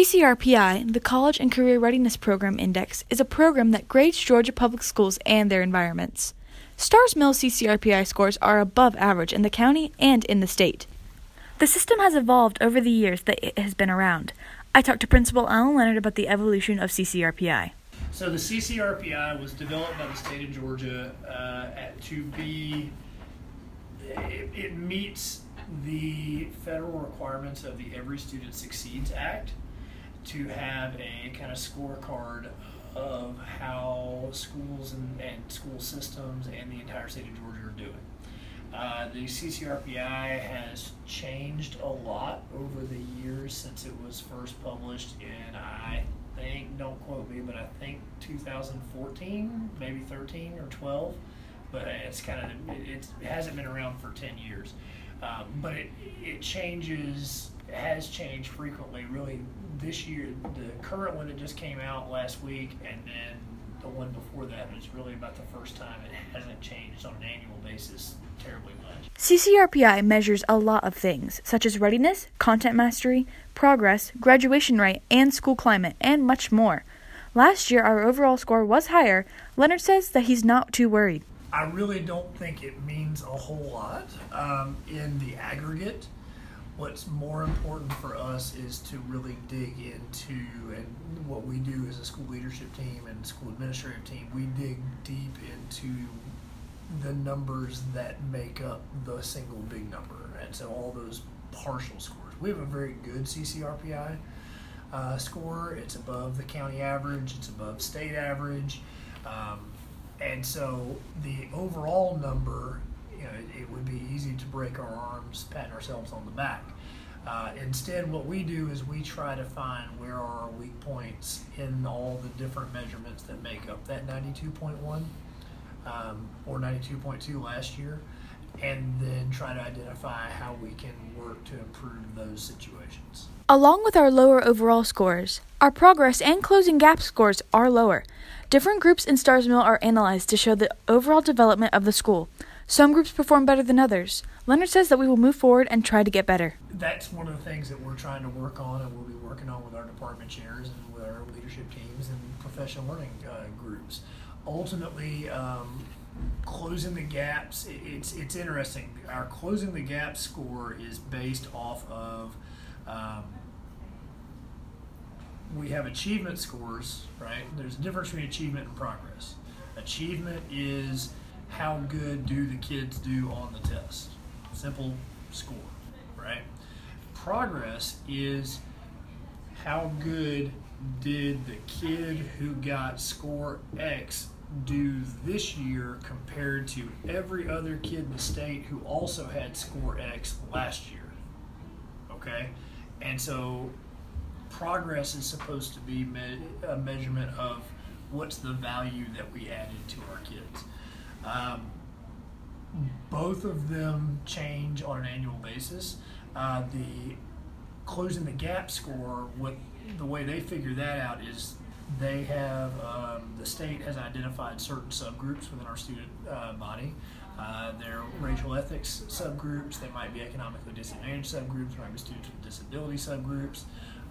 CCRPI, the College and Career Readiness Program Index, is a program that grades Georgia public schools and their environments. Starr's Mill CCRPI scores are above average in the county and in the state. The system has evolved over the years that it has been around. I talked to Principal Alan Leonard about the evolution of CCRPI. So the CCRPI was developed by the state of Georgia uh, at, to be. It, it meets the federal requirements of the Every Student Succeeds Act to have a kind of scorecard of how schools and, and school systems and the entire state of Georgia are doing. Uh, the CCRPI has changed a lot over the years since it was first published in, I think, don't quote me, but I think 2014, maybe 13 or 12. But it's kind of, it, it hasn't been around for 10 years. Um, but it, it changes, has changed frequently. Really, this year, the current one that just came out last week, and then the one before that is really about the first time it hasn't changed on an annual basis terribly much. CCRPI measures a lot of things, such as readiness, content mastery, progress, graduation rate, and school climate, and much more. Last year, our overall score was higher. Leonard says that he's not too worried. I really don't think it means a whole lot um, in the aggregate. What's more important for us is to really dig into, and what we do as a school leadership team and school administrative team, we dig deep into the numbers that make up the single big number. And so all those partial scores. We have a very good CCRPI uh, score. It's above the county average, it's above state average. Um, and so the overall number, you know, it, it, would be easy to break our arms, patting ourselves on the back. Uh, instead, what we do is we try to find where are our weak points in all the different measurements that make up that 92.1 um, or 92.2 last year, and then try to identify how we can work to improve those situations. Along with our lower overall scores, our progress and closing gap scores are lower. Different groups in Starr's Mill are analyzed to show the overall development of the school. Some groups perform better than others. Leonard says that we will move forward and try to get better. That's one of the things that we're trying to work on, and we'll be working on with our department chairs and with our leadership teams and professional learning uh, groups. Ultimately, um, closing the gaps. It's it's interesting. Our closing the gap score is based off of. Um, we have achievement scores, right? There's a difference between achievement and progress. Achievement is how good do the kids do on the test. Simple score, right? Progress is how good did the kid who got score X do this year compared to every other kid in the state who also had score X last year. Okay? And so progress is supposed to be me- a measurement of what's the value that we added to our kids. Um, both of them change on an annual basis. Uh, the closing the gap score, what the way they figure that out is they have um, the state has identified certain subgroups within our student uh, body. Uh, they're racial ethics subgroups. They might be economically disadvantaged subgroups. Might be students with disability subgroups.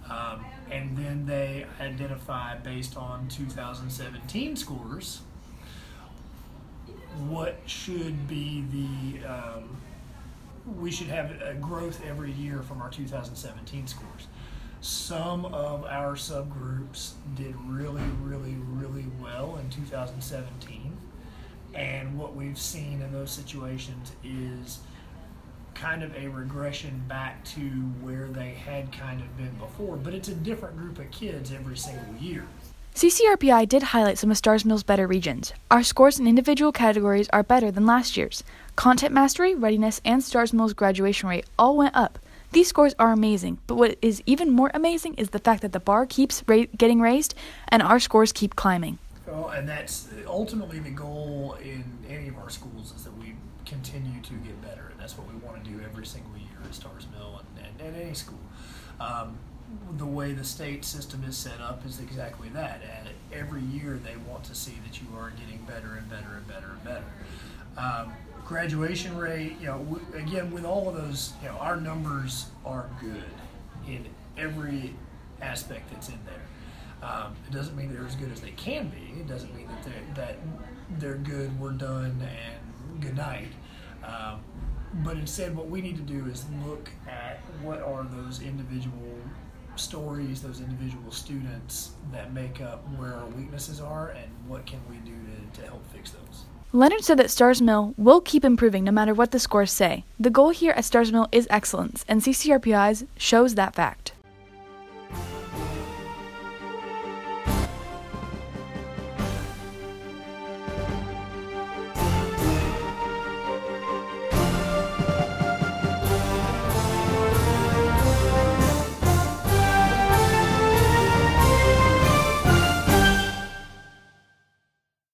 Um, and then they identify based on 2017 scores what should be the um, we should have a growth every year from our 2017 scores. Some of our subgroups did really, really, really well in 2017. And what we've seen in those situations is kind of a regression back to where they had kind of been before, but it's a different group of kids every single year. CCRPI did highlight some of Starr's Mill's better regions. Our scores in individual categories are better than last year's. Content mastery, readiness, and Starr's Mill's graduation rate all went up. These scores are amazing, but what is even more amazing is the fact that the bar keeps ra- getting raised and our scores keep climbing. Well, and that's ultimately the goal in any of our schools is that we continue to get better, and that's what we want to do every single year at Starr's Mill and, and, and any school. Um, the way the state system is set up is exactly that. And every year they want to see that you are getting better and better and better and better. Um, graduation rate, you know, again with all of those, you know, our numbers are good in every aspect that's in there. Um, it doesn't mean they're as good as they can be. It doesn't mean that they're, that they're good, we're done, and good night. Um, but instead, what we need to do is look at what are those individual stories, those individual students that make up where our weaknesses are, and what can we do to, to help fix those. Leonard said that Starr's Mill will keep improving no matter what the scores say. The goal here at Starr's Mill is excellence, and CCRPI's shows that fact.